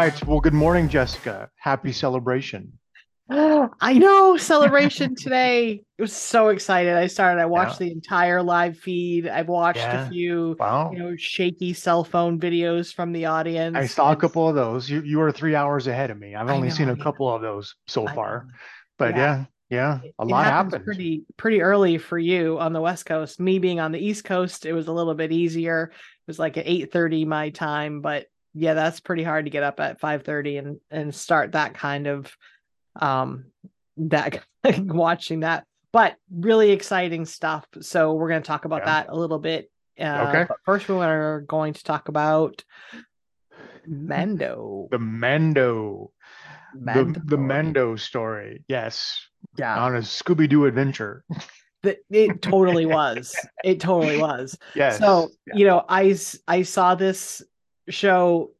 Right. Well, good morning, Jessica. Happy celebration. I know celebration today. It was so excited. I started. I watched Yeah. the entire live feed. I've watched Yeah. a few, Wow. you know, shaky cell phone videos from the audience. I saw a couple of those. You you were three hours ahead of me. I've I only seen a I couple of those so I far. know. But Yeah. yeah, yeah, a it lot happened. pretty pretty early for you on the West Coast. Me being on the East Coast, it was a little bit easier. It was like at eight thirty my time, but yeah, that's pretty hard to get up at five thirty and and start that kind of um that watching that. But really exciting stuff. So we're going to talk about Yeah. that a little bit. Uh, Okay. First, we're going to talk about Mando. The Mendo, the the. Mendo story. Yes, Yeah, on a Scooby Doo adventure. th- it totally was. It totally was. Yes. So, yeah. you know, I I saw this show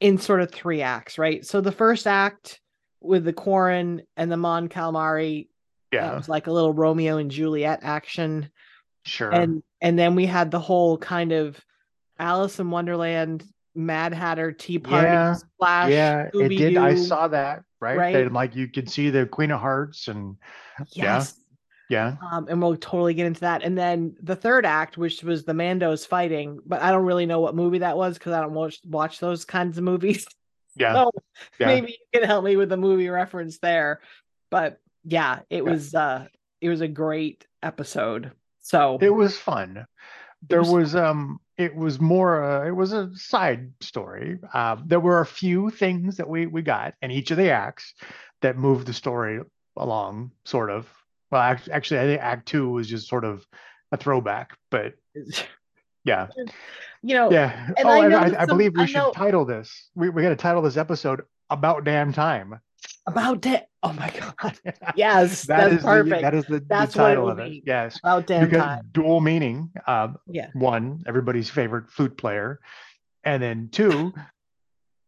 in sort of three acts, right? So the first act with the Quarren and the Mon Calamari, that yeah, was like a little Romeo and Juliet action. sure. And and then we had the whole kind of Alice in Wonderland, Mad Hatter Tea Party Yeah, slash yeah, it did. I saw that. Right. right? That, like you could see the Queen of Hearts and. Yes. yeah, Um, and we'll totally get into that. And then the third act, which was the Mandos fighting, but I don't really know what movie that was because I don't watch watch those kinds of movies. yeah, So yeah. maybe you can help me with the movie reference there. But yeah, it Yeah. was uh it was a great episode. So It was fun. There was was um it was more uh, it was a side story. Uh, there were a few things that we we got in each of the acts that moved the story along sort of. Well, act, actually I think act 2 was just sort of a throwback, but yeah. you know, Yeah. and oh, I and I, that I believe we I should know- title this. We we got to title this episode about damn time. about that. Oh my god. Yes, That that's is the perfect. that is the, the That's it title of it. Yes. about damn because time. dual meaning. Um, Yeah. one, everybody's favorite flute player, and then two,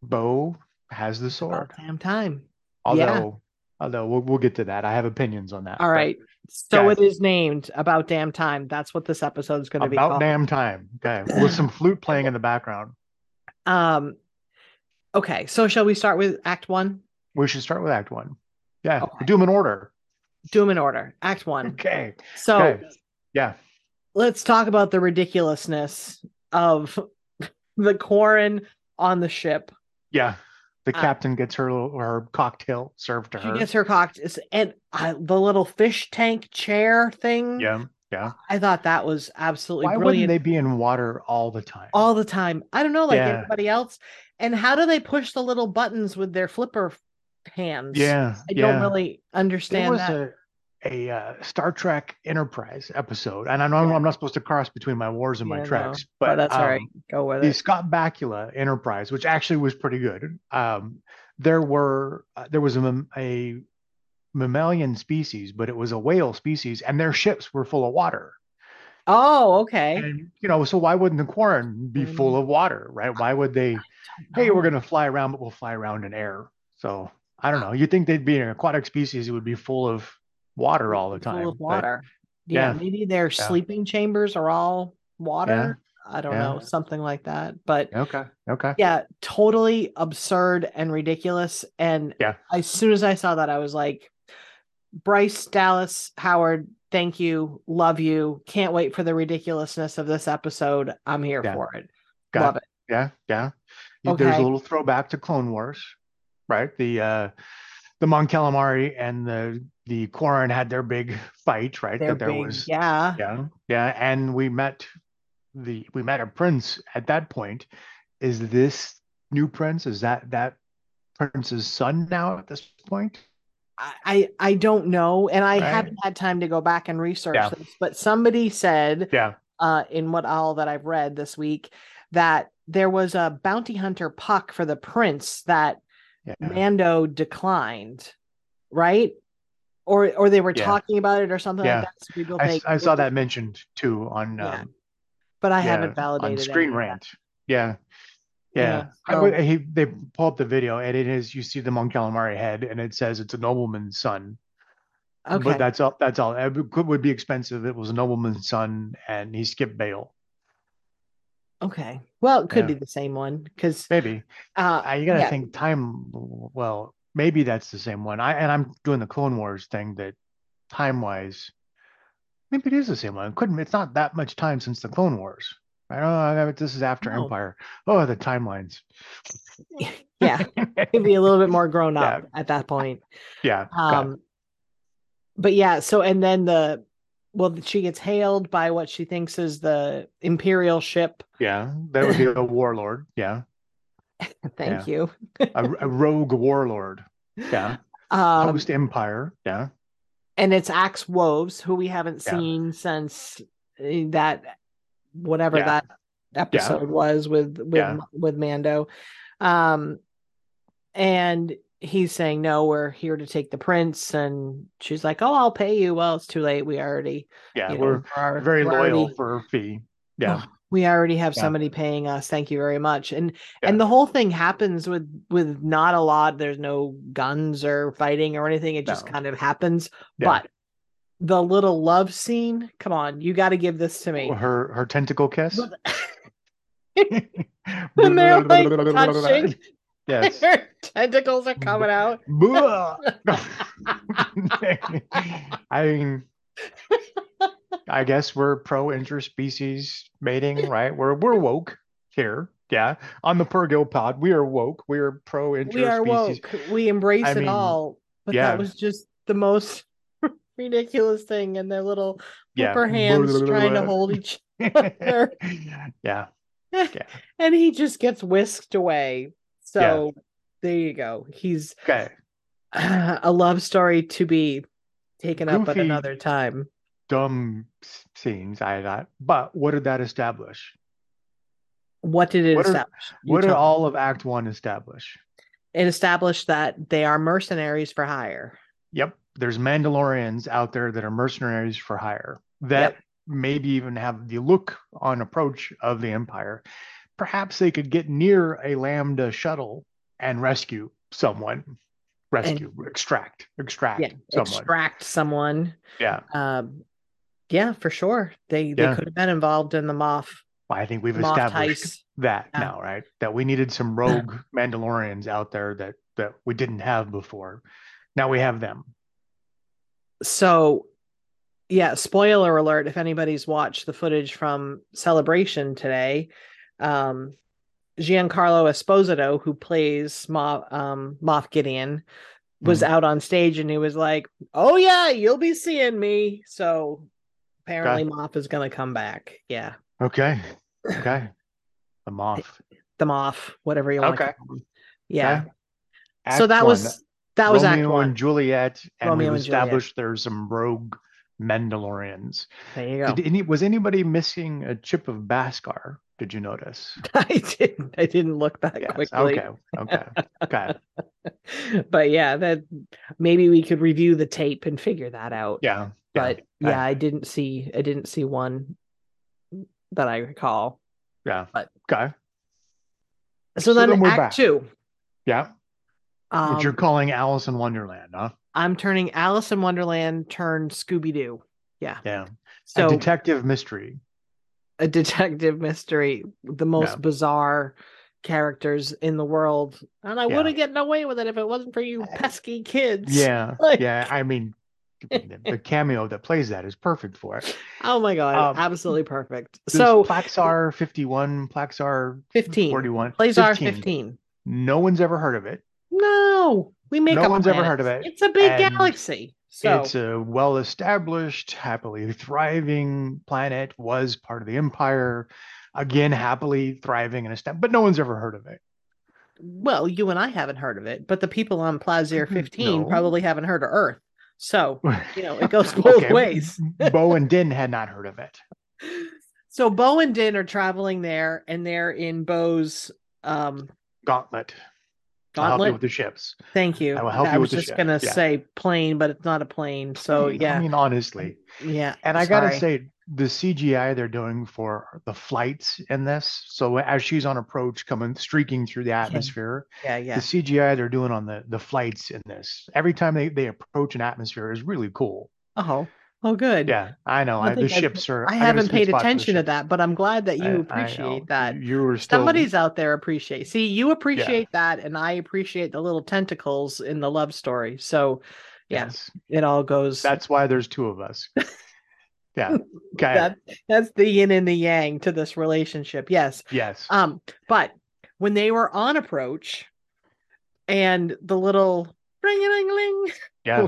Bo has the sword. About damn time. Although, although we'll we'll get to that. I have opinions on that. All right. So yeah. it is named about damn time. That's what this episode is going to be about called. damn time. Okay, with some flute playing in the background. Um. Okay, so shall we start with Act One? We should start with Act One. Yeah, Okay. do them in order. Do them in order. Act One. Okay. So Okay. Yeah. let's talk about the ridiculousness of the Quarren on the ship. Yeah. The Uh, captain gets her little- her cocktail served to her. She gets her cocktails and I, the little fish tank chair thing. yeah. Yeah. I thought that was absolutely Why brilliant. wouldn't they be in water all the time? all the time. I don't know, like Yeah. everybody else. And how do they push the little buttons with their flipper hands? yeah. I yeah. don't really understand that. a a uh, Star Trek Enterprise episode, and I know Yeah. I'm not supposed to cross between my wars and Yeah, my no, treks, but, but that's all right. um, Go with the it. The Scott Bakula Enterprise, which actually was pretty good. Um, there were uh, there was a, a mammalian species, but it was a whale species, and their ships were full of water. Oh, okay. And you know, so why wouldn't the Quarren be full Mm. of water, right? Why would they? Hey, we're gonna fly around, but we'll fly around in air. So I don't know. You'd think they'd be an aquatic species; it would be full of water all the time. full of but- water. Yeah, yeah. maybe their Yeah. sleeping chambers are all water. I don't know, something like that. But Okay. Okay. yeah, totally absurd and ridiculous. And Yeah. as soon as I saw that, I was like, Bryce Dallas Howard, thank you, love you. Can't wait for the ridiculousness of this episode. I'm here for it. Got Love it. Yeah, yeah. You- There's a little throwback to Clone Wars, right? The uh the Mon Calamari and the the Quarren had their big fight, right? They're that there big. was yeah. yeah, yeah, and we met the we met a prince at that point. Is this new prince? Is that that prince's son now at this point? I, I I don't know, and I Right. haven't had time to go back and research Yeah. this, but somebody said Yeah, uh, in what all that I've read this week that there was a bounty hunter puck for the prince that yeah. Mando declined, right? Or or they were Yeah. talking about it or something Yeah. like that. So people I, think I saw that mentioned too on Yeah. um, but I yeah, haven't on validated Screen any of. Rant. Yeah. Yeah. I so- would- he, they pull up the video and it is you see the Mon Calamari head and it says it's a nobleman's son. Okay, But that's all that's all. It could, would be expensive. It was a nobleman's son and he skipped bail. Okay. Well, it could Yeah. be the same one because Maybe. uh I you gotta yeah, think time. Well, maybe that's the same one. I and I'm doing the Clone Wars thing that time wise, maybe it is the same one. It couldn't. It's not that much time since the Clone Wars. I don't know. This is after No. Empire. Oh, the timelines. yeah, maybe a little bit more grown up Yeah. at that point. Yeah. Um but yeah, so and then the well she gets hailed by what she thinks is the imperial ship. yeah. That would be a warlord. Yeah. Thank Yeah. you. A, a rogue warlord. Yeah. Um Post Empire. Yeah. and it's Axe Woves, who we haven't Yeah. seen since uh, that whatever Yeah. that episode was with with with Mando. Um and he's saying no, we're here to take the prince and she's like, "Oh, I'll pay you." Well, it's too late. We already Yeah. you know, we're are- very we're loyal already- for a fee. Yeah. we already have Yeah. somebody paying us. Thank you very much. And Yeah. and the whole thing happens with with not a lot. There's no guns or fighting or anything. It just kind of happens. Yeah. But the little love scene, come on, you got to give this to oh, me. Her her tentacle kiss. When they're like touching, Yes. their tentacles are coming out. I mean, I guess we're pro interspecies mating, right? We're we're woke here. Yeah. On the Purrgil pod, we are woke. We are pro interspecies. We are woke. We embrace I it mean, all. But yeah. that was just the most ridiculous thing. And their little Yeah. flipper hands trying to hold each other. yeah. and he just gets whisked away. So there you go. He's Okay. a love story to be taken up at another time. Dumb scenes, I thought. But what did that establish? What did it What establish? You What did me. all of Act One establish? it established that they are mercenaries for hire. Yep. There's Mandalorians out there that are mercenaries for hire that Yep. maybe even have the look on approach of the Empire. Perhaps they could get near a Lambda shuttle and rescue someone. Rescue, extract, extract Yeah, someone. extract someone. yeah. Um, yeah, for sure. They they could have been involved in the Moff Well, I think we've Moff established that Yeah. now, right? That we needed some rogue Mandalorians out there that that we didn't have before. Now we have them. So, yeah, spoiler alert if anybody's watched the footage from Celebration today, um, Giancarlo Esposito, who plays Moff, um, Moff Gideon, was Mhm. out on stage and he was like, "Oh yeah, you'll be seeing me." So apparently, Moff is going to come back. Yeah, Okay. Okay. The Moff. the Moff, whatever you want. Okay. Call. Yeah. Okay. so that one, was that was Act Romeo One. and Juliet, and Romeo we've and Juliet. established there's some rogue Mandalorians. There you go. Did any was anybody missing a chip of Beskar? Did you notice? I didn't. I didn't look that Yes. quickly. Okay. Okay. Okay. but yeah, that maybe we could review the tape and figure that out. Yeah. But yeah, yeah, I didn't see I didn't see one that I recall. Yeah. but- Okay. So, So then, then we're Act back. Two. Yeah. Um, Which you're calling Alice in Wonderland, huh? I'm turning Alice in Wonderland turned Scooby Doo. Yeah. Yeah. So a detective mystery. a detective mystery, the most Yeah. bizarre characters in the world. And I Yeah. would have gotten away with it if it wasn't for you pesky kids. Yeah. Like- yeah. I mean, the, the cameo that plays that is perfect for it. Oh my god, Um, absolutely perfect. So Plaxar 51, Plaxar 15. 41. Plays R 15. No one's ever heard of it. No, we make No one's ever heard of it, It's a big and galaxy. So It's a well established, happily thriving planet, was part of the Empire. Again, happily thriving and established, but no one's ever heard of it. well, you and I haven't heard of it, but the people on Plazir 15 No. probably haven't heard of Earth. So, you know, it goes both Okay, ways. Bo and Din had not heard of it. So Bo and Din are traveling there and they're in Bo's um Gauntlet. I'll help you gauntlet. with the ships. Thank you. I will help you was with the just gonna yeah. say plane, but it's not a plane. So yeah. I mean, honestly. yeah. And I gotta say, the CGI they're doing for the flights in this. So as she's on approach, coming streaking through the atmosphere, yeah, yeah. the CGI they're doing on the the flights in this, every time they they approach an atmosphere is really cool. Oh, Oh, good. Yeah, I know. I I, the think I- ships are. I got haven't paid spot for the attention to that, but I'm glad that you I appreciate that. You were still Somebody's out there appreciate. See, you appreciate that, and I appreciate the little tentacles in the love story. So, yeah, Yes, it all goes. that's why there's two of us. Yeah. Okay. that that's the yin and the yang to this relationship. Yes. yes. Um, but when they were on approach, and the little ring a ling ling, yeah.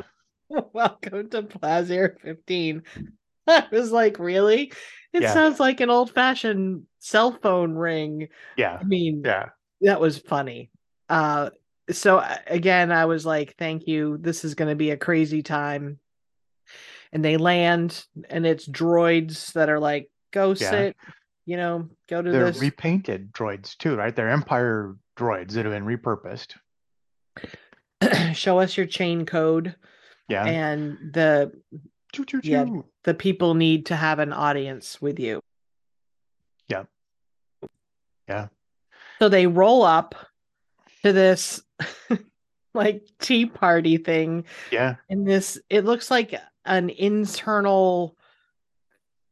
welcome to Plazir 15. I was like, really? It Yeah. sounds like an old fashioned cell phone ring. Yeah. I mean, Yeah. that was funny. Uh, so again, I was like, thank you. This is going to be a crazy time. And they land, and it's droids that are like, go Yeah. sit, you know, go to They're this. repainted droids too, right? They're Empire droids that have been repurposed. show us your chain code. Yeah. And the choo choo choo. yeah. the people need to have an audience with you. Yeah. Yeah. So they roll up to this like tea party thing Yeah. And this it looks like an internal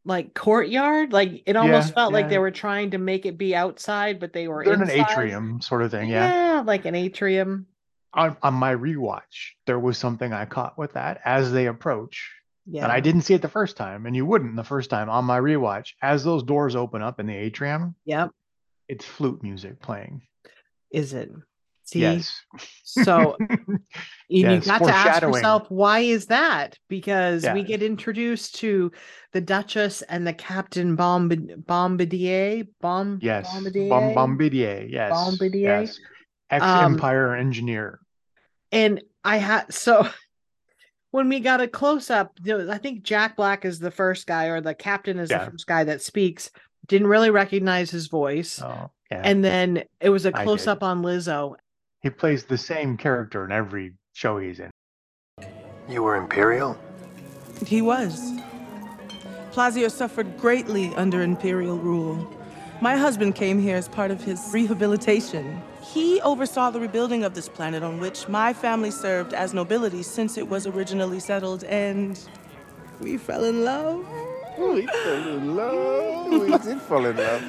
like courtyard like it almost Yeah, felt like they were trying to make it be outside but they were in an atrium sort of thing. Yeah. yeah like an atrium On, on my rewatch, there was something I caught with that as they approach. yeah And I didn't see it the first time, and you wouldn't the first time on my rewatch. As those doors open up in the atrium, yep it's flute music playing. is it see Yes. so and you Yes, got to ask yourself why is that because we get introduced to the duchess and the captain Bombard- bombardier bomb Yes. bombardier Bom- Bombardier. Yes. Bombardier? Yes. Ex Um, Empire engineer. and I had so when we got a close up, I think Jack Black is the first guy, or the captain is Yeah. the first guy that speaks. Didn't really recognize his voice, Oh, yeah. and then it was a close up on Lizzo. He plays the same character in every show he's in. You were Imperial? He was. Plazir suffered greatly under Imperial rule. My husband came here as part of his rehabilitation. He oversaw the rebuilding of this planet on which my family served as nobility since it was originally settled, and we fell in love. We fell in love. We did fall in love.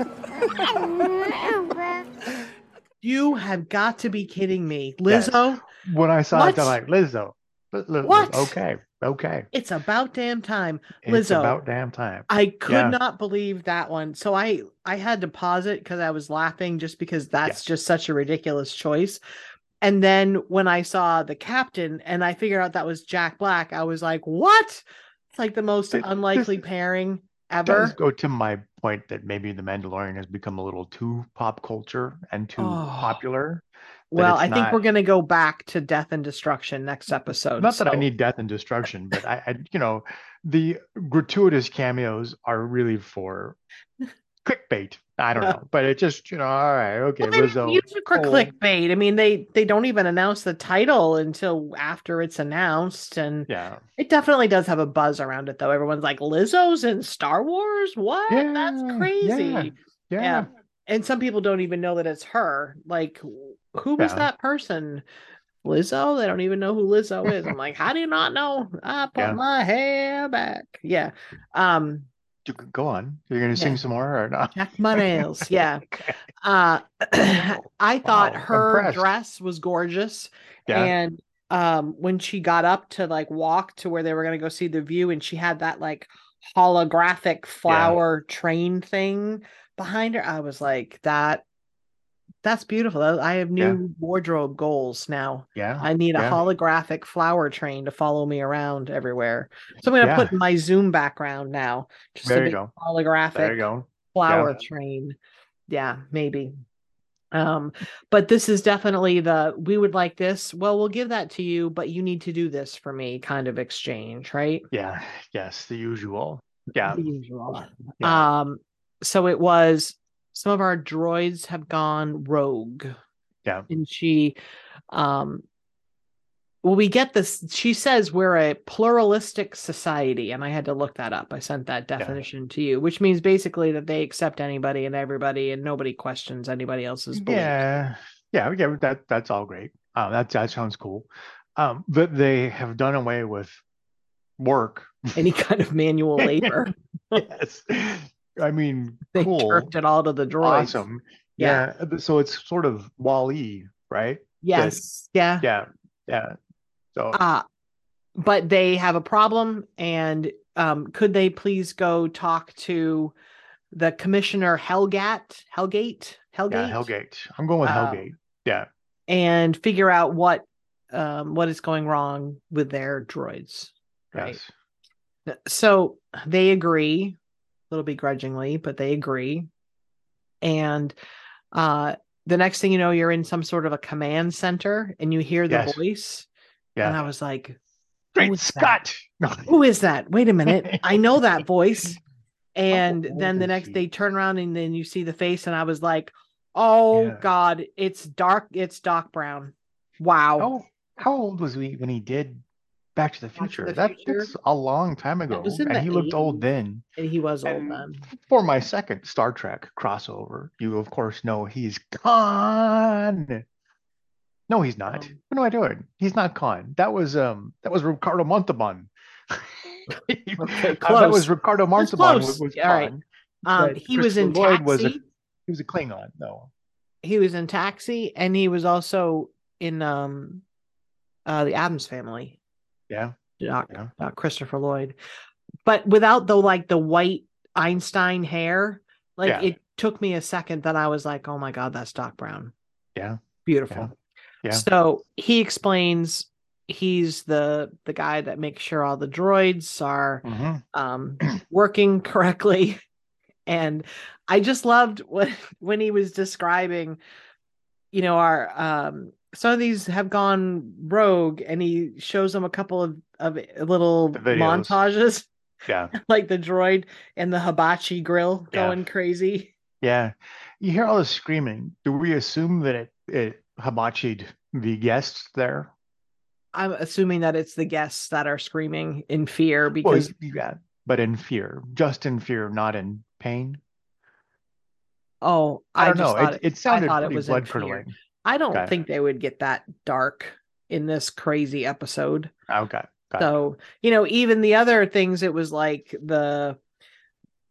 You have got to be kidding me, Lizzo. When I saw it, I'm like, Lizzo. Li- li- What? Okay. Okay. It's about damn time. It's Lizzo. about damn time. I could Yeah. not believe that one. So I I had to pause it because I was laughing just because that's Yes. just such a ridiculous choice. And then when I saw the captain and I figured out that was Jack Black, I was like, "What?" It's like the most unlikely this unlikely pairing does go to my point that maybe the Mandalorian has become a little too pop culture and too Oh. popular. Well, I think we're gonna go back to Death and Destruction next episode. Not that I need death and destruction, but I, I, you know, the gratuitous cameos are really for clickbait. I don't know, but it just, you know, all right, okay, Well, they Lizzo. use it for Cole. clickbait. I mean, they they don't even announce the title until after it's announced, and Yeah, It definitely does have a buzz around it, though. Everyone's like, Lizzo's in Star Wars? What? That's crazy. yeah, Yeah. yeah, And some people don't even know that it's her. Like, who was Yeah. that person? Lizzo? They don't even know who Lizzo is. I'm like, how do you not know? I put Yeah. my hair back. Yeah. Um, go on. You're gonna Yeah. sing some more or not? check my nails. Yeah. Uh I thought Wow, her impressed. dress was gorgeous. Yeah. And um when she got up to like walk to where they were gonna go see the view, and she had that like holographic flower train thing behind her, I was like, that that's beautiful. I have Yeah. new wardrobe goals now. Yeah. I need a yeah. holographic flower train to follow me around everywhere. So I'm gonna Yeah. put my Zoom background now. Just There a you go. holographic There you go. flower train yeah maybe um but this is definitely the we would like this well we'll give that to you but you need to do this for me kind of exchange right Yeah. Yes. The usual. Yeah. the usual Yeah. um so it was some of our droids have gone rogue Yeah. and she um well we get this she says we're a pluralistic society and i had to look that up i sent that definition to you which means basically that they accept anybody and everybody and nobody questions anybody else's beliefs Yeah, yeah, yeah. That that's all great. Um, that that sounds cool. Um, but they have done away with work any kind of manual labor. yes. I mean, They cool. jerked it all to the droids. Awesome. Yeah. Yeah. So it's sort of Wall-E, right? Yes. Yeah. Yeah. Yeah. So Uh, but they have a problem, and um, could they please go talk to the commissioner Helgat, Helgate, Helgate, yeah, Hellgate. I'm going with Uh, Hellgate. Yeah. and figure out what um, what is going wrong with their droids. Right. Yes. So they agree, little begrudgingly, but they agree. And uh, the next thing you know, you're in some sort of a command center, and you hear the Yes. voice, Yeah. and I was like, Great? Scott. No. who is that? Wait a minute. I know that voice. And old then the next they turn around and then you see the face, and I was like, oh Yeah. God, it's dark. It's Doc Brown. Wow. How how old was he when he did Back to the to Future? the That, Future? that's a long time ago. was in And the he looked old 80s. then. And he was old And then. for my second Star Trek crossover, you of course know he's Khan. No, he's not. Um, what am I doing? He's not Khan. That was um that was Ricardo Montalban. Uh, that close. was Ricardo That's Montalban close. was, was All right. Um, but he was in Christopher Lloyd Taxi. was a- He was a Klingon, though. He was in Taxi, and he was also in um, uh, the Addams Family. Yeah. Doc, Yeah. Doc Christopher Lloyd, but without the like the white Einstein hair. Like Yeah. it took me a second that I was like, "Oh my god, that's Doc Brown." Yeah. beautiful. Yeah. So he explains he's the the guy that makes sure all the droids are Mhm. um working correctly and i just loved when when he was describing you know our um some of these have gone rogue and he shows them a couple of of little montages Yeah. like the droid and the hibachi grill Yeah. going crazy Yeah. You hear all this screaming. Do we assume that it, it hibachied the guests there? i'm assuming that it's the guests that are screaming in fear Well, because yeah, but in fear, just in fear, not in pain. oh I don't just know. thought It, it sounded thought it was blood curdling. I don't think they would get that dark in this crazy episode. Okay. got it. So, you know, even the other things, it was like the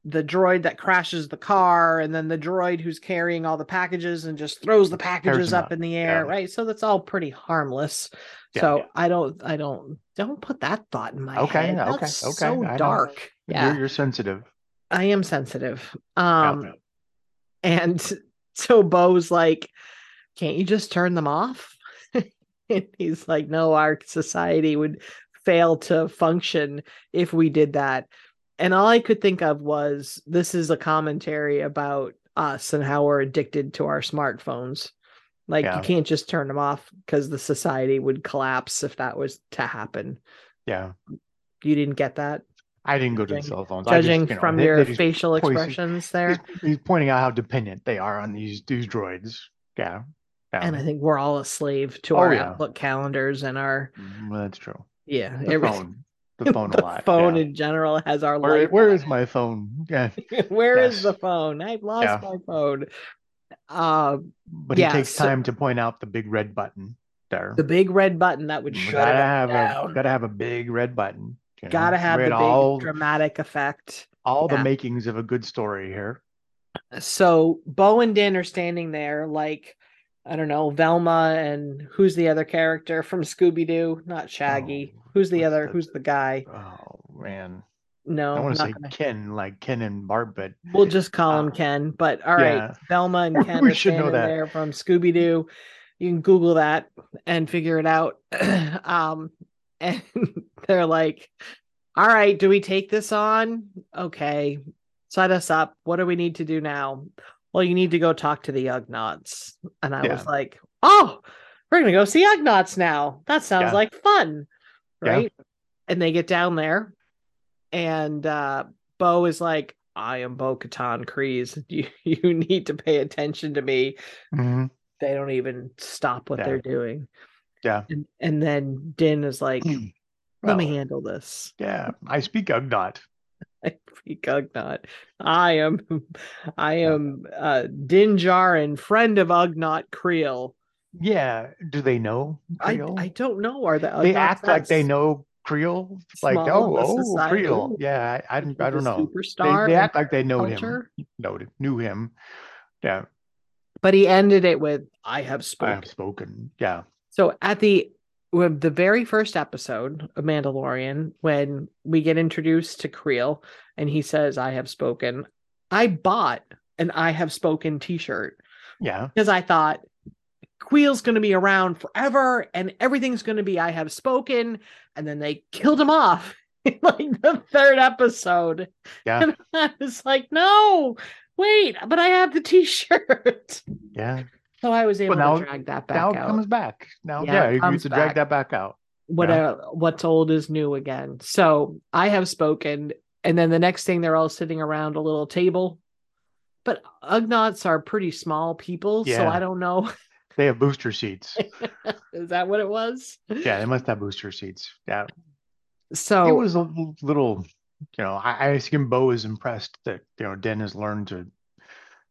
the droid that crashes the car, and then the droid who's carrying all the packages and just throws the packages up up, in the air, yeah. right? So that's all pretty harmless. Yeah, so yeah. I don't, I don't, don't put that thought in my Okay, head. okay, That's okay, so I dark. You're, Yeah, you're sensitive. I am sensitive. Um, and so Bo's like, can't you just turn them off? and he's like, no, our society would fail to function if we did that. And all I could think of was this is a commentary about us and how we're addicted to our smartphones. Like Yeah. you can't just turn them off because the society would collapse if that was to happen. Yeah. You didn't get that, I didn't go to the cell phones. I just, judging you know, from they- your they facial expressions there. He's, he's pointing out how dependent they are on these these droids. Yeah. Yeah. and I think we're all a slave to Oh, our yeah. Outlook calendars and our Mm, well, that's true. yeah The every- phone. The phone a the lot. phone yeah. in general has our Where, life. where is my phone? Yeah. Where is Yes. the phone? I've lost my phone. Uh, But he takes so- time to point out the big red button there. the big red button that would We shut gotta have down. a gotta have a big red button. you know, Gotta have the big all dramatic effect. all the makings of a good story here. So Bo and Din are standing there like I don't know Velma and who's the other character from Scooby Doo? Not Shaggy. Oh, who's the other? the- Who's the guy? Oh man. No, I want to say gonna- Ken, like Ken and Bart, but We'll just call him Uh, Ken. But all right, yeah. Velma and Ken We are should know that. there from Scooby Doo. You can Google that and figure it out. um, and they're like, "All right, do we take this on? Okay, set us up. What do we need to do now? Well, you need to go talk to the Ugnaughts." And I was like, "Oh, we're gonna go see Ugnaughts now. That sounds Yeah. like fun, Yeah. right?" And they get down there, and uh Bo is like, I am Bo Katan Kryze. You you need to pay attention to me. Mhm. They don't even stop what Yeah. they're doing. Yeah. And and then Din is like, let me handle this. Yeah, I speak Ugnaught. Ugnaught. I am I am uh Din Djarin, friend of Ugnaught Creel. Yeah, do they know I, Creole? I don't know. Are the they act like they know Creel? Like, oh, oh. Creel. Yeah, I, I, don't- I don't know. They, Superstar. they and- act like they know culture. him, noted, knew him. Yeah, but he ended it with I have I have spoken. Yeah, So at the with the very first episode of Mandalorian, when we get introduced to Creel and he says, I have spoken, I bought an I have spoken t-shirt yeah, because I thought Creel's gonna be around forever and everything's gonna be I have spoken, and then they killed him off in like the third episode. Yeah. And I was like, no, wait, but I have the t-shirt. yeah. So I was able Well, now- to drag that back out. now it out. comes back. Now, Yeah, yeah, you to drag that back out. what Yeah. what's old is new again. So I have spoken, and then the next thing they're all sitting around a little table. But Ugnaughts are pretty small people, so I don't know. They have booster seats. is that what it was? Yeah, they must have booster seats. Yeah, So it was a little, you know, I, I assume Bo is impressed that you know Den has learned to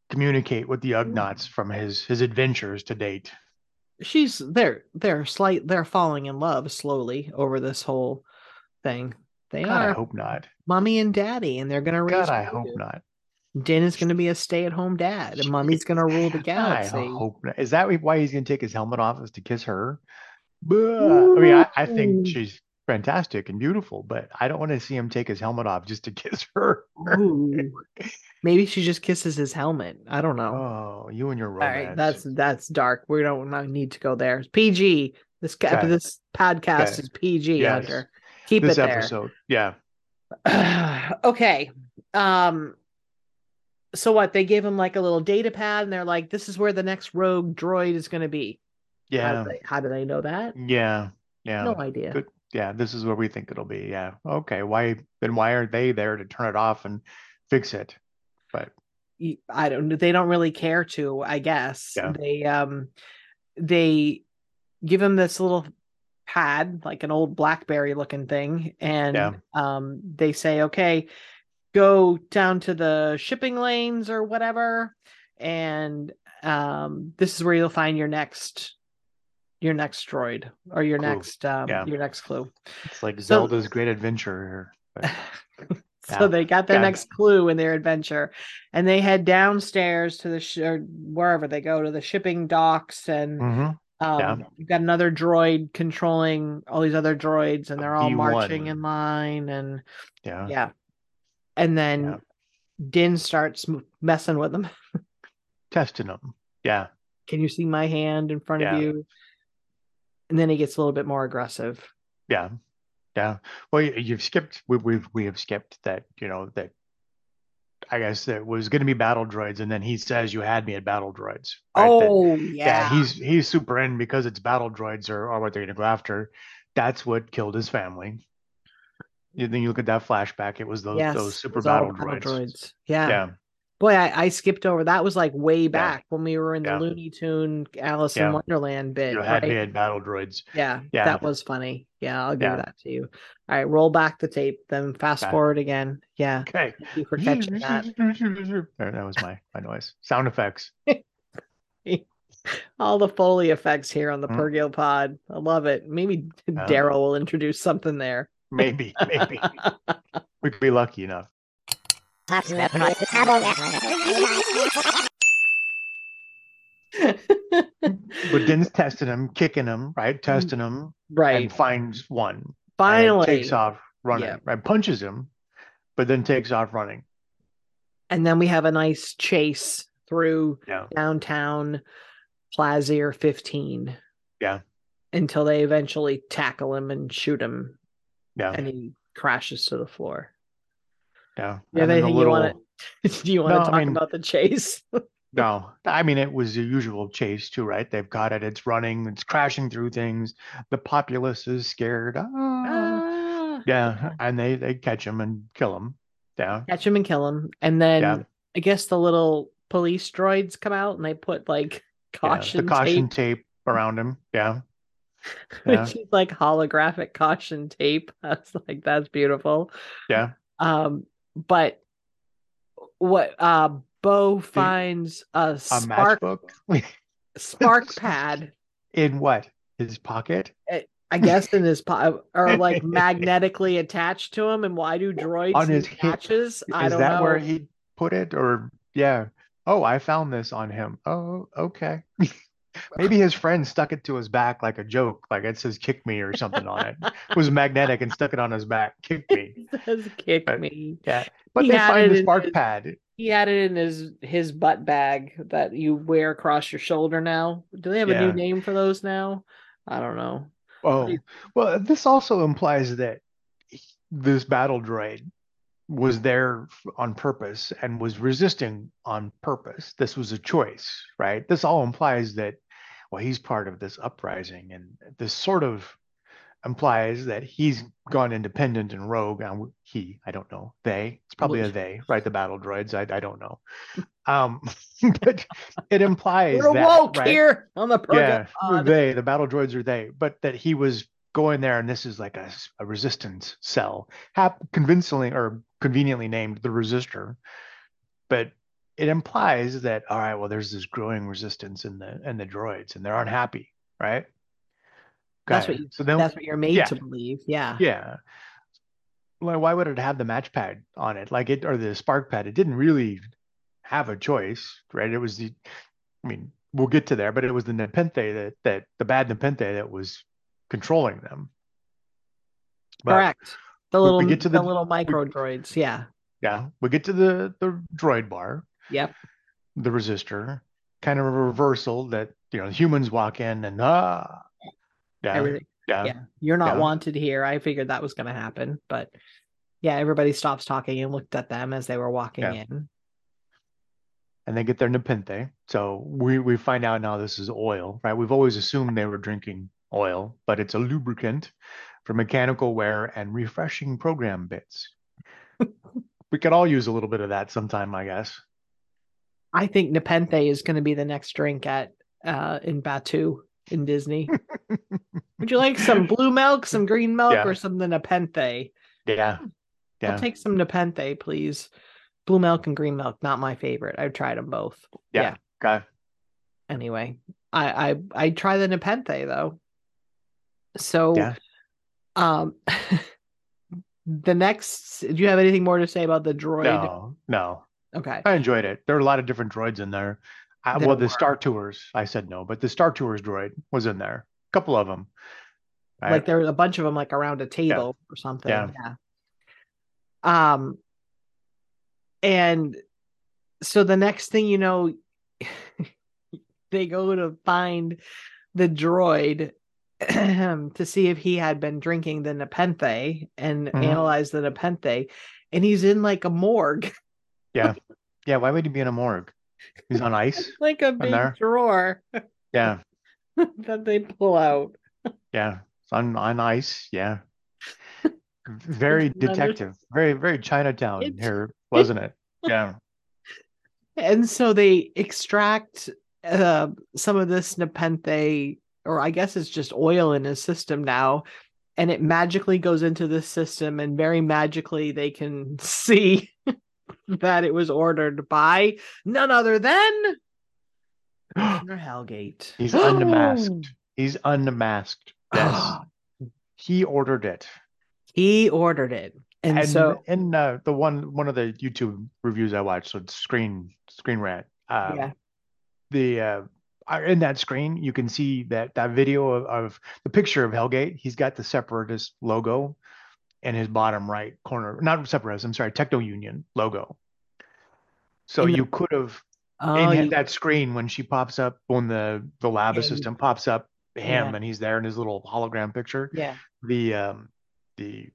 communicate with the Ugnaughts from his his adventures to date. she's they're they're slight they're falling in love slowly over this whole thing. They God, I hope not. mommy and daddy, and they're gonna raise. God, I hope not. Din is gonna be a stay-at-home dad, and mommy's gonna rule the galaxy. I hope not. Is that why he's gonna take his helmet off? Is to kiss her? I mean, I, I think she's fantastic and beautiful, but I don't want to see him take his helmet off just to kiss her. Ooh. Maybe she just kisses his helmet. I don't know. Oh, you and your All romance. right, that's that's dark. We don't not need to go there. PG. This ca- Okay. this podcast Okay. is PG. Yes. Hunter, keep this it there. episode. Yeah. okay. Um. So what? They gave him like a little data pad, and they're like, "This is where the next rogue droid is going to be." How Yeah. do, they, how do they know that? Yeah. Yeah. No idea. Good. Yeah, this is where we think it'll be. Yeah. Okay. Why then why aren't they there to turn it off and fix it? But I don't they don't really care to, I guess. Yeah. They um they give him this little pad, like an old blackberry looking thing, and Yeah. um they say, okay, go down to the shipping lanes or whatever, and um this is where you'll find your next your next droid or your Clue. next um Yeah. your next clue. it's like So- Zelda's great adventure here. But so Yeah. they got their Yeah. next clue in their adventure and they head downstairs to the sh- or wherever they go to the shipping docks and Mhm. um Yeah. you've got another droid controlling all these other droids and they're all B1. marching in line and Yeah. yeah and then Yeah. din starts messing with them Testing them. Yeah. can you see my hand in front Yeah. of you and then he gets a little bit more aggressive Yeah. Yeah. Well, you- you've skipped we we've we have skipped that, you know, that I guess that was going to be battle droids and then he says you had me at battle droids. right? That- oh yeah, yeah he's he's super in because it's battle droids or, or what they're going to go after. That's what killed his family. You then you look at that flashback. It was those yes those super all battle droids. yeah Yeah, Boy, I, I skipped over that. Was like way back when we were in the Yeah. Looney Tune Alice in Wonderland bit. you had right? at battle droids. Yeah, Yeah. that was funny. Yeah, I'll give Yeah. that to you. All right, roll back the tape, then fast Okay. forward again. Yeah, Okay, thank you for catching that. There, that was my my noise. Sound effects. All the Foley effects here on the Mhm. Purrgil Pod. I love it. Maybe Yeah. Darryl will introduce something there. Maybe, maybe we could be lucky enough. But Din's testing him, kicking him, right? Testing him, right. and finds one. Finally. takes off running. Yeah. Right, punches him, but then takes off running. And then we have a nice chase through Yeah. downtown Plazir 15. Yeah. Until they eventually tackle him and shoot him Yeah, and he crashes to the floor. Yeah. And then the anything you want to do you want No, to I talk mean- about the chase? No, I mean it was the usual chase too, right? They've got it. It's running. It's crashing through things. The populace is scared. Ah. Ah. Yeah, and they they catch him and kill him. Yeah, Catch him and kill him. And then Yeah. I guess the little police droids come out and they put like yeah. caution, The caution tape, tape around him. Yeah, yeah. which is like holographic caution tape. I was like, that's beautiful. yeah. Um, but what uh Bo finds a A spark spark pad in what? His pocket? I guess in his po- or like magnetically attached to him. And why do droids On his hip. patches? I don't know. Is that where he put it? Or yeah. Oh, I found this on him. Oh, okay. Maybe his friend stuck it to his back like a joke, like it says "kick me" or something on it. It was magnetic and stuck it on his back. Kick me. It says kick But- me. Yeah. But He they find the spark his- pad. He had it in his his butt bag that you wear across your shoulder now. Do they have a new name for those now? I don't know. Oh, well, this also implies that this battle droid was there on purpose and was resisting on purpose. This was a choice, right? This all implies that, well, he's part of this uprising, and this sort of implies that he's gone independent and rogue. And he, I don't know, they, it's probably a they, right? The battle droids, I, I don't know. Um, but it implies We're that, woke right? here on the yeah, program. pod. they, the battle droids are they, but that he was going there and this is like a resistance cell, hap- convincingly or conveniently named the resistor. But it implies that all right, well, there's this growing resistance in the in the droids, and they're unhappy, right? That's Okay, what you- so then That's what you're made yeah. to believe. Yeah. yeah. Well, why would it have the match pad on it? Like it or the spark pad? It didn't really have a choice, right? It was the I mean, we'll get to there, but it was the Nepenthe that that the bad Nepenthe that was controlling them. But, Correct. The we- we little get to the, the- little micro droids. Yeah. Yeah, we get to the the droid bar, Yep. the resistor, kind of a reversal that you know humans walk in and ah, yeah, Everything. yeah, Yeah. You're not yeah. wanted here. I figured that was going to happen, but yeah, everybody stops talking and looked at them as they were walking Yeah. in. and they get their Nepenthe. So we we find out now this is oil, right? We've always assumed they were drinking oil, but it's a lubricant for mechanical wear and refreshing program bits. we could all use a little bit of that sometime, I guess. I think Nepenthe is going to be the next drink at uh in Batuu in Disney. Would you like some blue milk, some green milk, Yeah. or some the Nepenthe? Yeah, yeah, I'll take some Nepenthe, please. Blue milk and green milk, not my favorite. I've tried them both. yeah. Okay. Anyway, I I I try the Nepenthe though. So, Yeah. um, the next. Do you have anything more to say about the droid? No, no, Okay. I enjoyed it. There are a lot of different droids in there. There well, the. Star Tours, I said no, but the Star Tours droid was in there. A couple of them. like there was a bunch of them like around a table or something Yeah. yeah um and so the next thing you know they go to find the droid to see if he had been drinking the nepenthe and Mhm. analyze the nepenthe and he's in like a morgue yeah, Yeah. why would he be in a morgue? He's on ice. like a big there. drawer Yeah, that they pull out yeah, it's on on ice. Yeah, very detective, very very Chinatown It's- here, wasn't it? Yeah, and so they extract uh, some of this nepenthe or i guess it's just oil in his system now and it magically goes into the system and very magically they can see that it was ordered by none other than Commissioner Hellgate. he's unmasked. He's unmasked. Yes, he ordered it. he ordered it. And, and so in uh, the one one of the YouTube reviews I watched, so it's Screen Screen Rant. Uh, yeah. The uh, uh, in that screen you can see that that video of, of the picture of Hellgate. He's got the Separatist logo in his bottom right corner. Not Separatist. I'm sorry, Techno Union logo. So you could have Oh, in you- that screen when she pops up when the the lab Yeah, assistant pops up him Yeah. and he's there in his little hologram picture yeah. the um the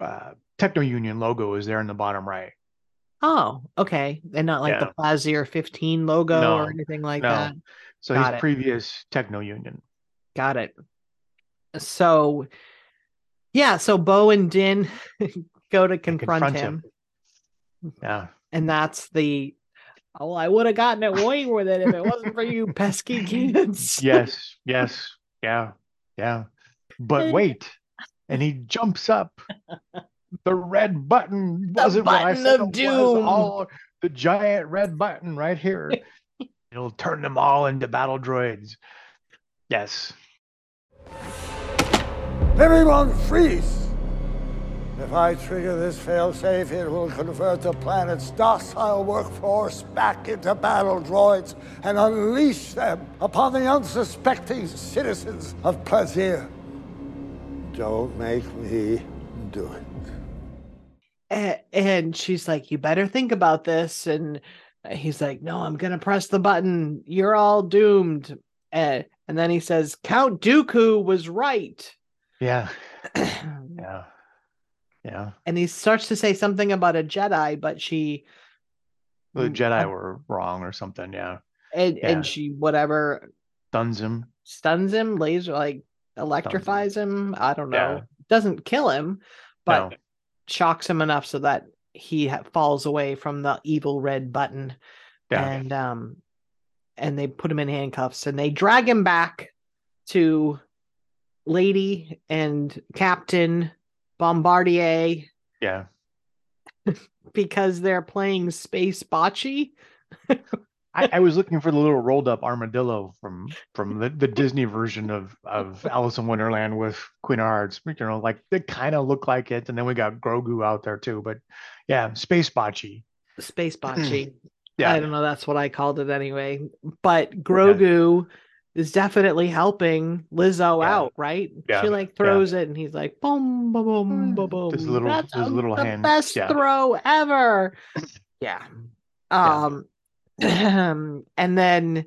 uh techno union logo is there in the bottom right Oh, okay. And not like Yeah. the Plazir 15 logo No, or anything like no. that. so Got he's it. previous techno union Got it. So, yeah. So Bo and Din go to confront, confront him, him. yeah and that's the. Oh, I would have gotten away with it if it wasn't for you pesky kids. yes yes yeah yeah but wait and he jumps up the red button The wasn't what I button said of doom. all the giant red button right here it'll turn them all into battle droids yes Everyone freeze! If I trigger this failsafe, it will convert the planet's docile workforce back into battle droids and unleash them upon the unsuspecting citizens of Plazir. Don't make me do it. And she's like, "You better think about this." And he's like, "No, I'm gonna press the button. You're all doomed." And and then he says, "Count Dooku was right." Yeah. Yeah. Yeah. and he starts to say something about a Jedi, but she The Jedi I- were wrong or something. Yeah. and Yeah. and she whatever Stuns him. stuns him, laser like electrifies him. I don't know. Yeah. Doesn't kill him, but No. shocks him enough so that he ha- falls away from the evil red button. Yeah. And um and they put him in handcuffs and they drag him back to Lady and Captain Bombardier Yeah. because they're playing space bocce. I, I was looking for the little rolled up armadillo from from the, the Disney version of of Alice in Wonderland with Queen of Hearts. You know, like they kind of look like it, and then we got Grogu out there too. But yeah, space bocce. Space bocce. Yeah, I don't know. That's what I called it anyway. But Grogu is definitely helping Lizzo Yeah. out, right? Yeah, She like yeah. throws it, and he's like, boom, boom, boom, boom, boom. His little- That's his a- little the hand, best yeah. throw ever. yeah. Um, and then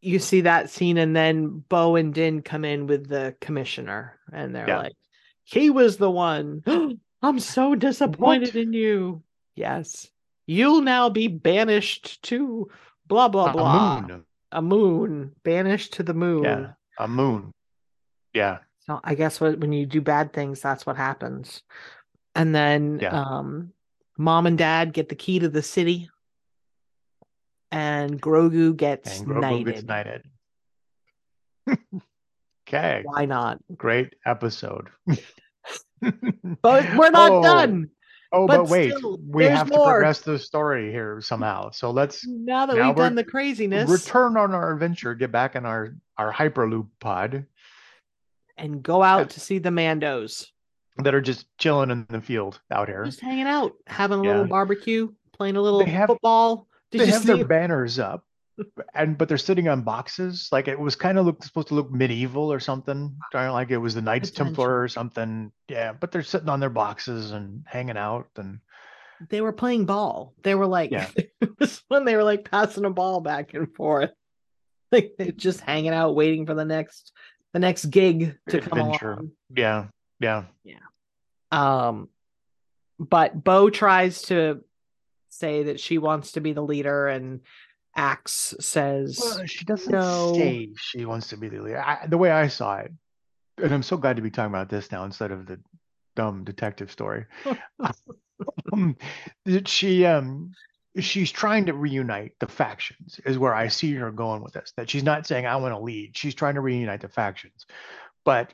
you see that scene, and then Bo and Din come in with the commissioner, and they're Yeah. like, he was the one. I'm so disappointed in you. Yes. You'll now be banished to blah blah blah. A moon. Banished to the moon. Yeah, a moon. Yeah, So I guess what when you do bad things, that's what happens. And then Yeah. um mom and dad get the key to the city. And Grogu gets and Grogu knighted. gets knighted. okay, Why not? great episode. But we're not Oh, done. Oh, but but, wait, still, we have to progress the story here somehow. So let's Now that Now we've done the craziness return on our adventure, get back in our our hyperloop pod and go out to see the Mandos. that are just chilling in the field out here. Just hanging out, having a little barbecue, playing a little have- football. Did they you have see? their banners up, and but they're sitting on boxes. Like it was kind of look supposed to look medieval or something, like it was the Knights Templar or something. Yeah, but they're sitting on their boxes and hanging out, and They were playing ball. They were like, Yeah. it was when they were like passing a ball back and forth. Like they're just hanging out, waiting for the next the next gig to come Adventure. along. yeah, yeah, Um, but Bo tries to say that she wants to be the leader, and Axe says, Well, she doesn't No. say she wants to be the leader. I, the way I saw it, and I'm so glad to be talking about this now instead of the dumb detective story. um, she um she's trying to reunite the factions is where I see her going with this. That she's not saying I want to lead. She's trying to reunite the factions. But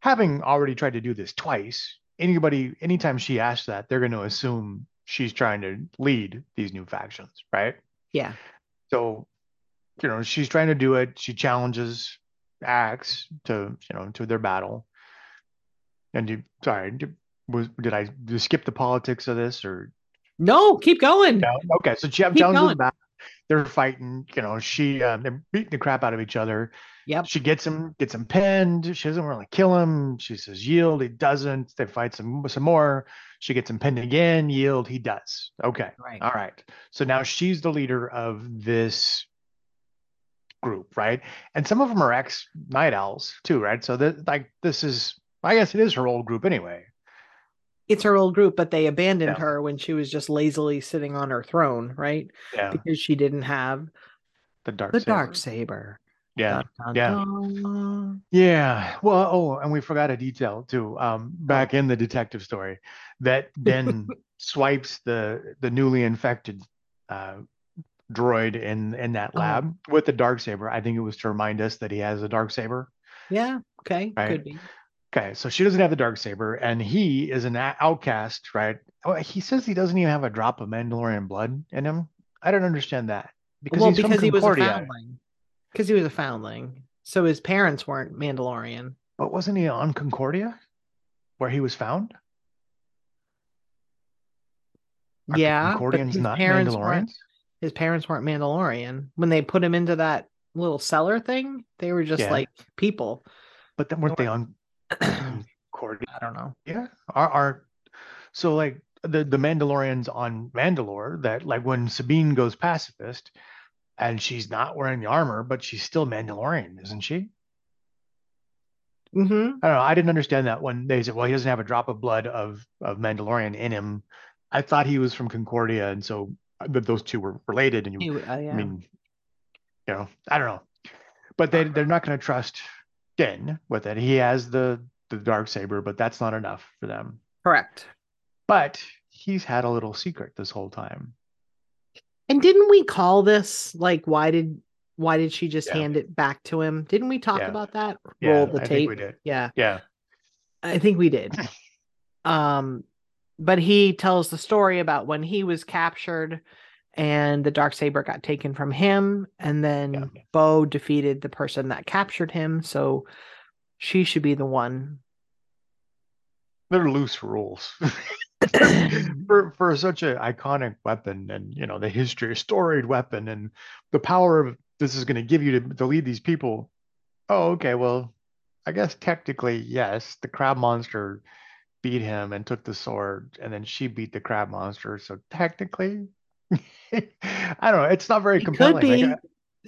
having already tried to do this twice, anybody anytime she asks that, they're going to assume she's trying to lead these new factions, right? "Yeah, So, you know, she's trying to do it. She challenges Axe to, you know, to their battle. And you, sorry, did, was did I did I skip the politics of this or no, keep going." no? Okay, so challenges going. the battle. They're fighting. You know, she um, they're beating the crap out of each other. Yep. She gets him, gets him pinned. She doesn't really kill him. She says yield. He doesn't. They fight some some more. She gets him pinned again. Yield. He does. Okay. Right. All right. So now she's the leader of this group, right? And some of them are ex Nite Owls too, right? So that like this is, I guess it is her old group anyway. It's her old group, but they abandoned Yeah. her when she was just lazily sitting on her throne, right? Yeah. Because she didn't have The dark. the saber. dark saber. Yeah. Dun, dun, yeah. dun. Yeah. Well, oh, and we forgot a detail too. Um, back in the detective story, that then swipes the the newly infected uh, droid in in that Oh. lab with the dark saber. I think it was to remind us that he has a dark saber. Yeah. Okay. Right. Could be. Okay, so she doesn't have the dark saber, and he is an outcast, right? Oh, he says he doesn't even have a drop of Mandalorian blood in him. I don't understand that because well, he's from because he was a foundling. Because he was a foundling. So his parents weren't Mandalorian. But wasn't he on Concordia where he was found? Are yeah, Concordians his not Mandalorians? His parents weren't Mandalorian when they put him into that little cellar thing. They were just Yeah. like people. But then weren't they on Concordia? I don't know. Yeah. Are are so like the the Mandalorians on Mandalore that like when Sabine goes pacifist and she's not wearing the armor, but she's still Mandalorian, isn't she? hmm I don't know. I didn't understand that when they said, well, he doesn't have a drop of blood of of Mandalorian in him. I thought he was from Concordia, and so that those two were related. And you, uh, yeah. I mean, you know, I don't know, but they they're not going to trust Din with it. He has the the dark saber, but that's not enough for them. Correct. But he's had a little secret this whole time. And didn't we call this like why did why did she just Yeah. hand it back to him? Didn't we talk Yeah. about that? Yeah, Roll the I tape. think we did. Yeah, Yeah, I think we did. um, but he tells the story about when he was captured and the dark saber got taken from him, and then Yeah. Bo defeated the person that captured him. So she should be the one. they're loose rules. for for such an iconic weapon and you know the history storied weapon and the power of this is going to give you to, to lead these people oh okay well i guess technically yes the crab monster beat him and took the sword and then she beat the crab monster so technically i don't know it's not very It could be uh, Like,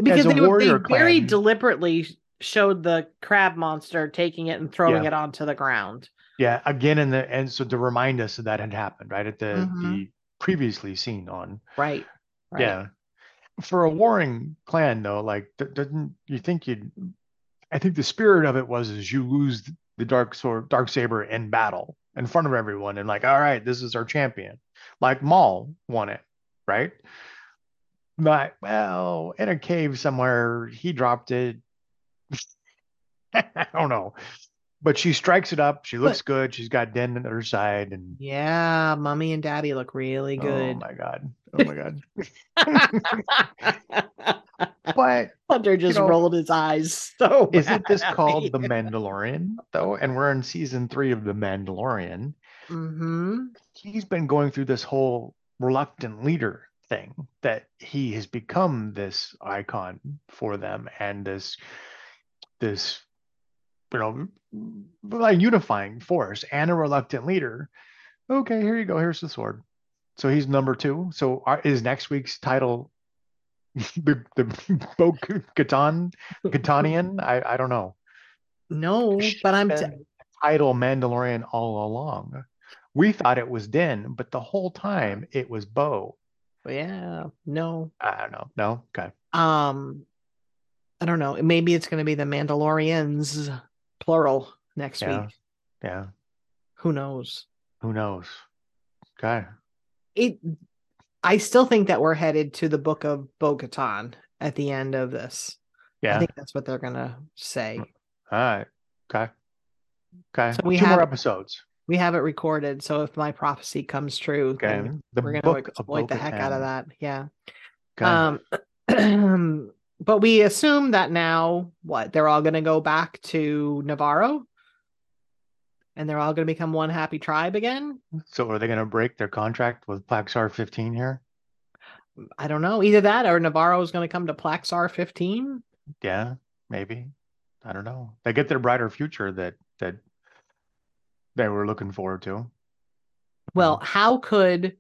because they, they warrior very deliberately showed the crab monster taking it and throwing Yeah. it onto the ground. Yeah again in the and so to remind us that that had happened right at the Mhm. the previously seen on Right. right. Yeah. For a warring clan, though, like th- doesn't you think you'd? I think the spirit of it was is you lose the dark sword, dark saber in battle in front of everyone, and like, all right, this is our champion. Like Maul won it, right? But well, in a cave somewhere, he dropped it. I don't know, but she strikes it up. She looks good. She's got Din at her side, and Yeah, mommy and daddy look really good. oh my god, oh my god. But Hunter just know, rolled his eyes so Isn't this called The. Mandalorian, though? And we're in season three of The Mandalorian. Mhm. He's been going through this whole reluctant leader thing that he has become this icon for them and this, this, you know, like unifying force and a reluctant leader. Okay, here you go. Here's the sword. So he's number two. So are, is next week's title the the Bo Katan Katanian? I I don't know. No, but I'm t- title Mandalorian all along. We thought it was Din, but the whole time it was Bo. yeah, no. I don't know. No, okay. Um I don't know. Maybe it's going to be the Mandalorians plural next Yeah. week. Yeah. Who knows? Who knows? Okay. It I still think that we're headed to the book of Bo-Katan at the end of this. Yeah. I think that's what they're going to say. All right. Okay. Okay. So we Two more have- episodes. We have it recorded, so if my prophecy comes true, Okay. then The we're gonna exploit the heck out of that. Yeah. Okay. Um, but we assume that now, what they're all going to go back to Nevarro, and they're all going to become one happy tribe again. so are they going to break their contract with Plazir 15 here? I don't know. Either that, or Nevarro is going to come to Plazir 15. Yeah, maybe. I don't know. They get their brighter future that that they were looking forward to. Well, how could?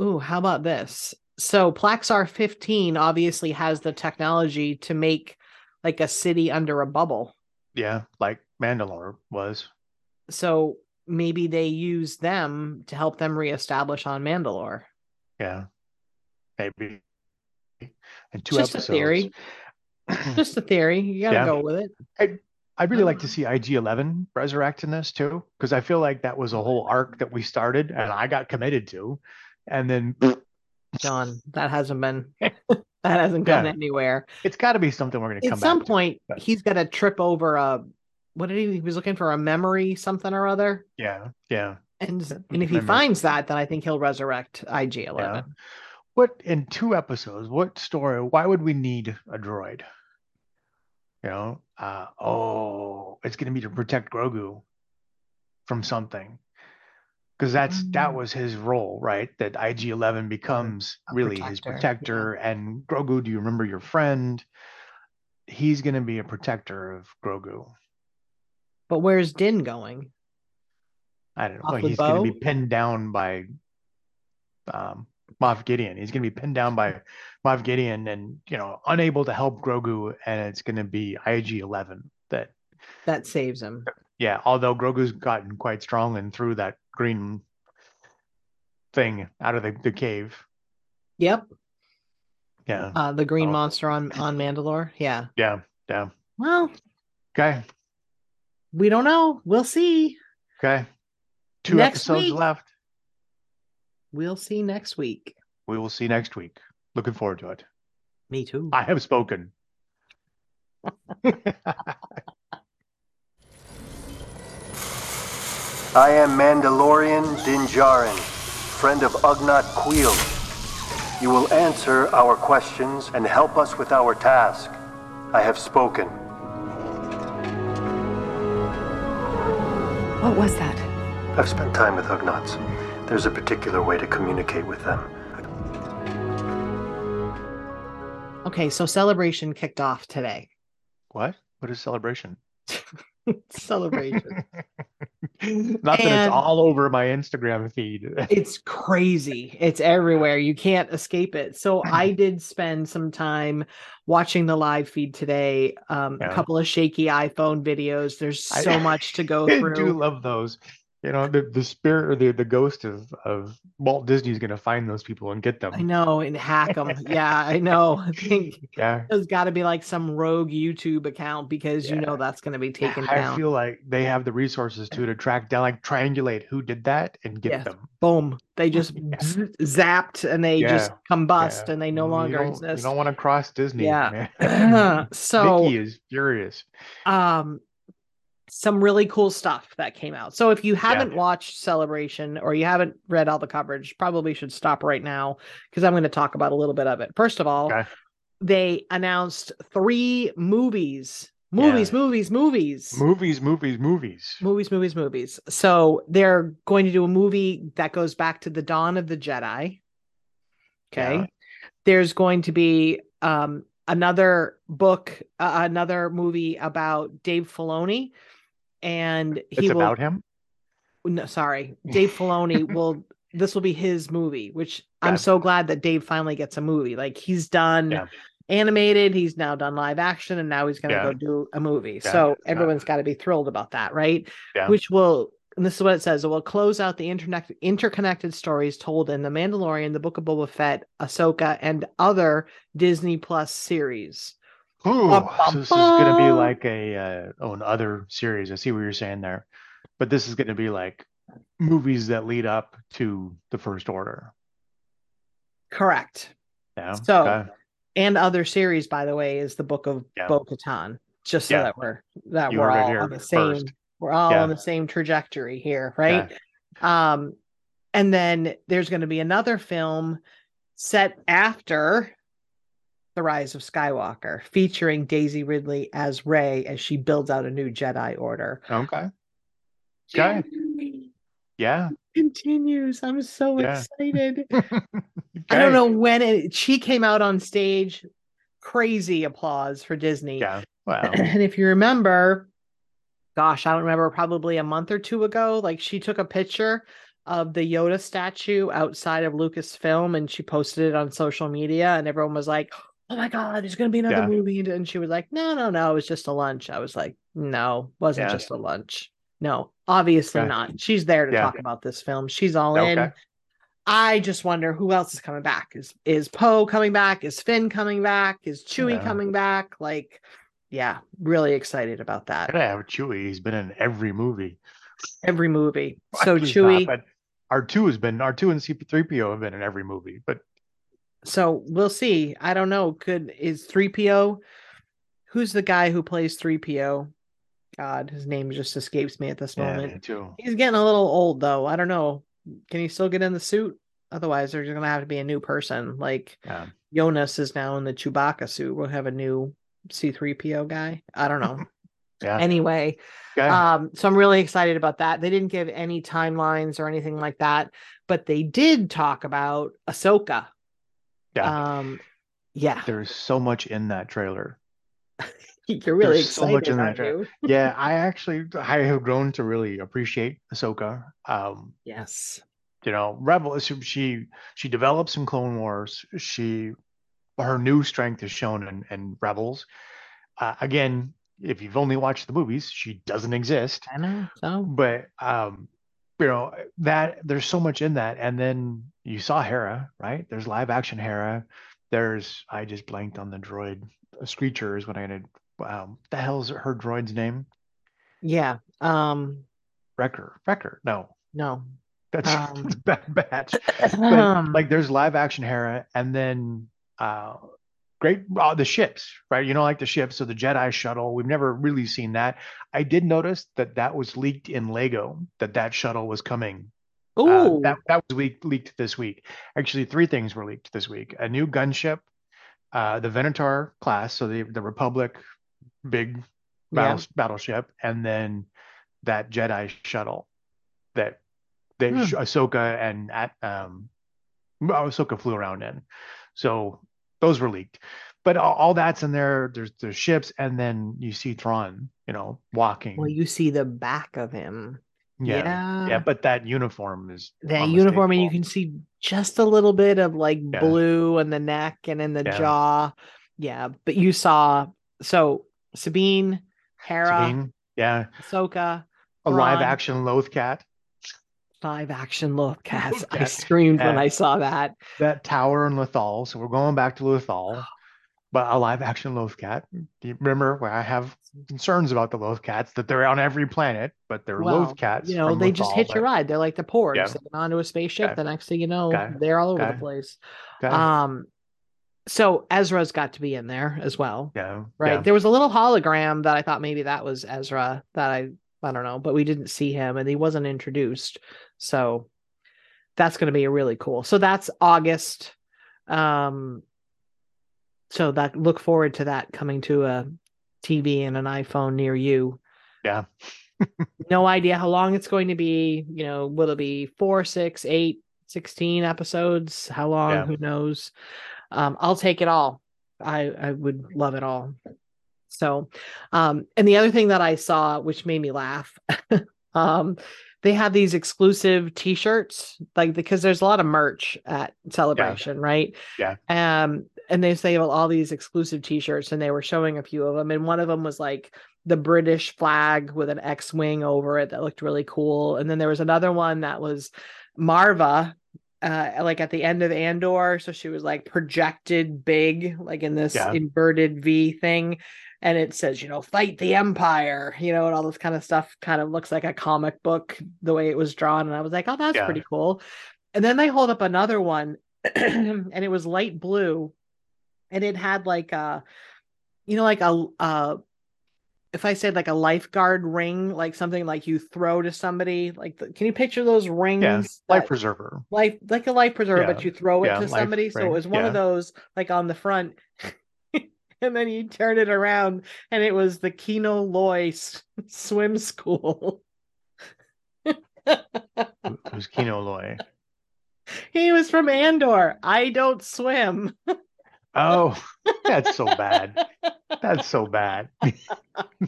Ooh, how about this? So Plazir 15 obviously has the technology to make like a city under a bubble. Yeah, like Mandalore was. So maybe they use them to help them reestablish on Mandalore. Yeah, maybe. And two Just a theory. Just a theory. You gotta Yeah. go with it. I'd really like Uh. to see IG-11 resurrect in this too, because I feel like that was a whole arc that we started and I got committed to, and then John, that hasn't been that hasn't gone Yeah. anywhere. it's got to be something we're going to come. At some to. point, he's gonna trip over a what did he he was looking for a memory, something or other. Yeah, yeah. And and if he finds that, then I think he'll resurrect IG Yeah. Eleven. What in two episodes? What story? Why would we need a droid? You know, uh, oh, it's going to be to protect Grogu from something. Because that's that Mm. was his role, right? That IG Eleven becomes A really his protector, yeah. And Grogu, do you remember your friend? He's going to be a protector of Grogu. But where's Din going? I don't know. Well, he's going to be pinned down by um, Moff Gideon. He's going to be pinned down by Moff Gideon, and you know, unable to help Grogu, and it's going to be IG Eleven that That saves him. Yeah, although Grogu's gotten quite strong and threw that green thing out of the, the cave. Yep. Yeah, Uh, the green Oh. monster on on Mandalore. Yeah. yeah, yeah. Well, Okay, we don't know. We'll see. okay. Two Next episodes week. left. We'll see next week. We will see next week. Looking forward to it. Me too. I have spoken. I am Mandalorian Din Djarin, friend of Ugnaught Kuiil. You will answer our questions and help us with our task. I have spoken. What was that? I've spent time with Ugnaughts. There's a particular way to communicate with them. Okay, so celebration kicked off today. what? What is celebration? celebration. Not that And- it's all over my Instagram feed. it's crazy. It's everywhere. You can't escape it. So I did spend some time watching the live feed today. Um, Yeah. A couple of shaky iPhone videos. There's I- so much to go through. I do love those. You know, the, the spirit or the, the ghost of, of Walt Disney is going to find those people and get them. I know and hack them. yeah, I know. I think Yeah. there's got to be like some rogue YouTube account because you know that's going to be taken I down. feel like they have the resources to to track down, like triangulate who did that and get Yes. them. Boom! They just Yeah. z- zapped and they just Yeah. combust Yeah. and they no longer exist. You don't want to cross Disney. Yeah. man. so Vicky is furious. um some really cool stuff that came out. So if you haven't watched Celebration or you haven't read all the coverage, probably should stop right now because I'm going to talk about a little bit of it. First of all, Okay. they announced three movies. Movies, Yeah. movies, movies. Movies, movies, movies. Movies, movies, movies. So they're going to do a movie that goes back to the dawn of the Jedi. Okay. Yeah. There's going to be um another book, uh, another movie about Dave Filoni, and he It's will. about him. No, sorry, Dave Filoni will. This will be his movie, which I'm so glad that Dave finally gets a movie. Like he's done Yeah. animated, he's now done live action, and now he's going to Yeah. go do a movie. Yeah. So everyone's got to be thrilled about that, right? Yeah. Which will, and this is what it says: it will close out the internet interconnected stories told in the Mandalorian, the Book of Boba Fett, Ahsoka, and other Disney Plus series. Ooh, so this is going to be like a uh, oh, an other series. I see what you're saying there, but this is going to be like movies that lead up to the First Order. Correct. Yeah. So, okay. and other series, by the way, is the Book of Yeah. Bo Katan. Just so Yeah. that we're that You we're heard it all here on the same first. we're all Yeah. on the same trajectory here, right? Um, and then there's going to be another film set after the Rise of Skywalker, featuring Daisy Ridley as Rey as she builds out a new Jedi Order. Okay. Okay. Yeah. Continues. I'm so Yeah. excited. okay. I don't know when it, she came out on stage. Crazy applause for Disney. Yeah. Well. and if you remember, gosh, I don't remember, probably a month or two ago, like she took a picture of the Yoda statue outside of Lucasfilm and she posted it on social media, and everyone was like, Oh my god, there's gonna be another Yeah. movie. And she was like, No, no, no, it was just a lunch. I was like, No, wasn't Yeah. just a lunch. No, obviously Okay. not. She's there to Yeah. talk about this film. She's all in. I just wonder who else is coming back. Is is Poe coming back? Is Finn coming back? Is Chewie Yeah. coming back? Like, yeah, really excited about that. Gotta have Chewie. He's been in every movie. Every movie. So Chewie. but R2 has been R2 and C3PO have been in every movie. But So we'll see. I don't know. Could is 3PO? Who's the guy who plays 3PO? God, his name just escapes me at this yeah, moment. me too. He's getting a little old though. I don't know. Can he still get in the suit? Otherwise, there's gonna have to be a new person. Like Yeah. Jonas is now in the Chewbacca suit. We'll have a new C3PO guy. I don't know. Yeah. Anyway, Okay. um, so I'm really excited about that. They didn't give any timelines or anything like that, but they did talk about Ahsoka. Yeah. Um, yeah, There's so much in that trailer. you're really there's so much in that trailer. Yeah, I actually I have grown to really appreciate Ahsoka. Um, Yes. you know, Rebel she she, she develops in Clone Wars. She her new strength is shown in, in Rebels. Uh, again, if you've only watched the movies, she doesn't exist. I know. So But um, you know that there's so much in that, and then you saw Hera, right? There's live action Hera. There's I just blanked on the droid. Screecher is what I did. Um, the hell's her droid's name? yeah. Um, Wrecker. Wrecker. No, no. that's, Um, that's bad batch. But Um, like there's live action Hera, and then uh, great uh, the ships, right? You know, like the ships. So the Jedi shuttle. We've never really seen that. I did notice that that was leaked in Lego. That that shuttle was coming. Uh, that that was leaked leaked this week. Actually, three things were leaked this week: a new gunship, uh, the Venator class, so the the Republic big battle, battleship, and then that Jedi shuttle that that Hmm. Ahsoka and at um Ahsoka flew around in. So those were leaked. But all, all that's in there. There's there's ships, and then you see Thrawn, you know, walking. well, you see the back of him. yeah, yeah. yeah. But that uniform is that uniform and you can see just a little bit of like Yeah. blue in the neck and in the Yeah. jaw yeah but you saw so sabine hera Sabine, yeah, ahsoka a live action Loth cat. Live action look cats i screamed when i saw that that tower in Lothal. So we're going back to Lothal, but a live action Lothcat. Do you remember where I have concerns about the Lothcats that they're on every planet, but they're well Loth cats. you know they just Lothal, hit your ride they're like the porgs Yeah. they get onto a spaceship Okay. the next thing you know Okay. they're all over Okay. the place um so ezra's got to be in there as well yeah, right yeah. there was a little hologram that i thought maybe that was ezra that i i don't know but we didn't see him and he wasn't introduced so that's going to be really cool so that's august. Um so that look forward to that coming to a tv and an iphone near you. Yeah. no idea how long it's going to be you know will it be four six eight 16 episodes? How long? Yeah. who knows? Um i'll take it all. I i would love it all. So um and the other thing that i saw which made me laugh um they have these exclusive t-shirts like because there's a lot of merch at celebration right Yeah. um and they say well, all these exclusive t-shirts and they were showing a few of them and one of them was like the british flag with an x-wing over it that looked really cool and then there was another one that was Maarva uh like at the end of andor so she was like projected big like in this Yeah. inverted v thing and it says you know fight the empire you know and all this kind of stuff kind of looks like a comic book the way it was drawn and i was like oh that's Yeah. pretty cool and then they hold up another one and it was light blue and it had like a you know like a uh if i said like a lifeguard ring like something like you throw to somebody like the, can you picture those rings yeah, life preserver. life like a life preserver, Yeah, but you throw it yeah, to somebody. So it was one of those like on the front. and then you turn it around and it was the Kino Loy s- swim school. It was Kino Loy. he was from Andor. I don't swim. Oh, that's so bad. That's so bad.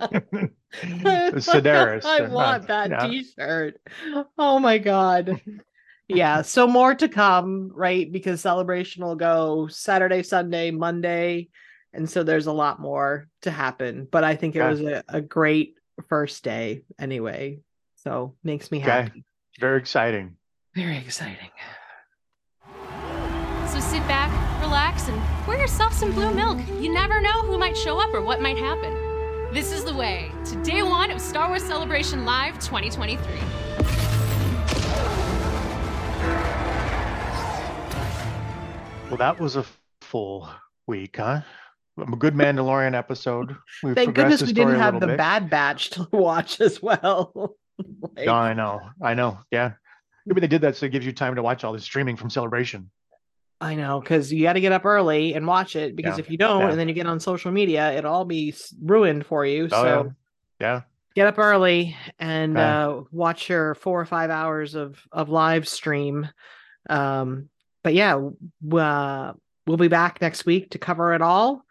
Sedaris. I want that yeah. t-shirt. Oh my god. yeah, so more to come, right? Because celebration will go Saturday, Sunday, Monday. And so there's a lot more to happen. But I think it Okay. was a, a great first day anyway. So makes me Okay. happy. Very exciting. Very exciting. Yourself some blue milk. You never know who might show up or what might happen. This is the way to day one of Star Wars Celebration Live 2023. Well, that was a full week, huh? A good Mandalorian episode. We Thank goodness we didn't have the bit. bad batch to watch as well. Like- Yeah, I know. I know. Yeah. Maybe they did that so it gives you time to watch all this streaming from Celebration. I know because you got to get up early and watch it because Yeah, if you don't, yeah. and then you get on social media, it'll all be ruined for you. Oh, so yeah. get up early and Okay. uh, watch your four or five hours of of live stream. Um, but yeah, uh, we'll be back next week to cover it all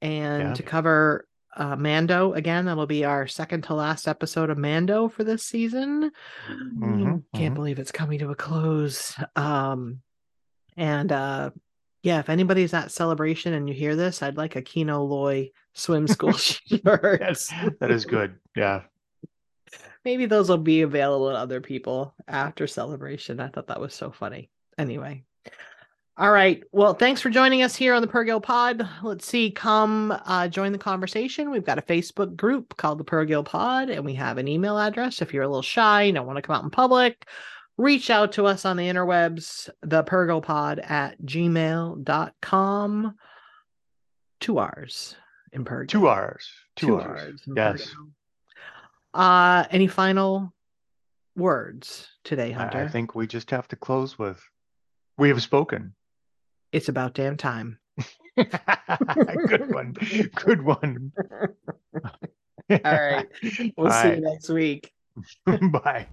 and to cover uh, Mando again. That'll be our second to last episode of Mando for this season. Mhm, Can't mhm. believe it's coming to a close. Um, and uh, yeah, if anybody's at celebration and you hear this, I'd like a Kino Loy swim school shirt. Yes, that is good. Yeah. Maybe those will be available to other people after celebration. I thought that was so funny. Anyway. All right. Well, thanks for joining us here on the Purrgil Pod. Let's see. Come uh, join the conversation. We've got a Facebook group called the Purrgil Pod, and we have an email address. If you're a little shy, and don't want to come out in public, reach out to us on the interwebs, the Pod at gmail.com. Two R's in Purrgil. Two R's. Two, Two R's. R's Yes. Uh, any final words today, Hunter? I think we just have to close with we have spoken. it's about damn time. good one. Good one. All right. We'll see you next week. Bye.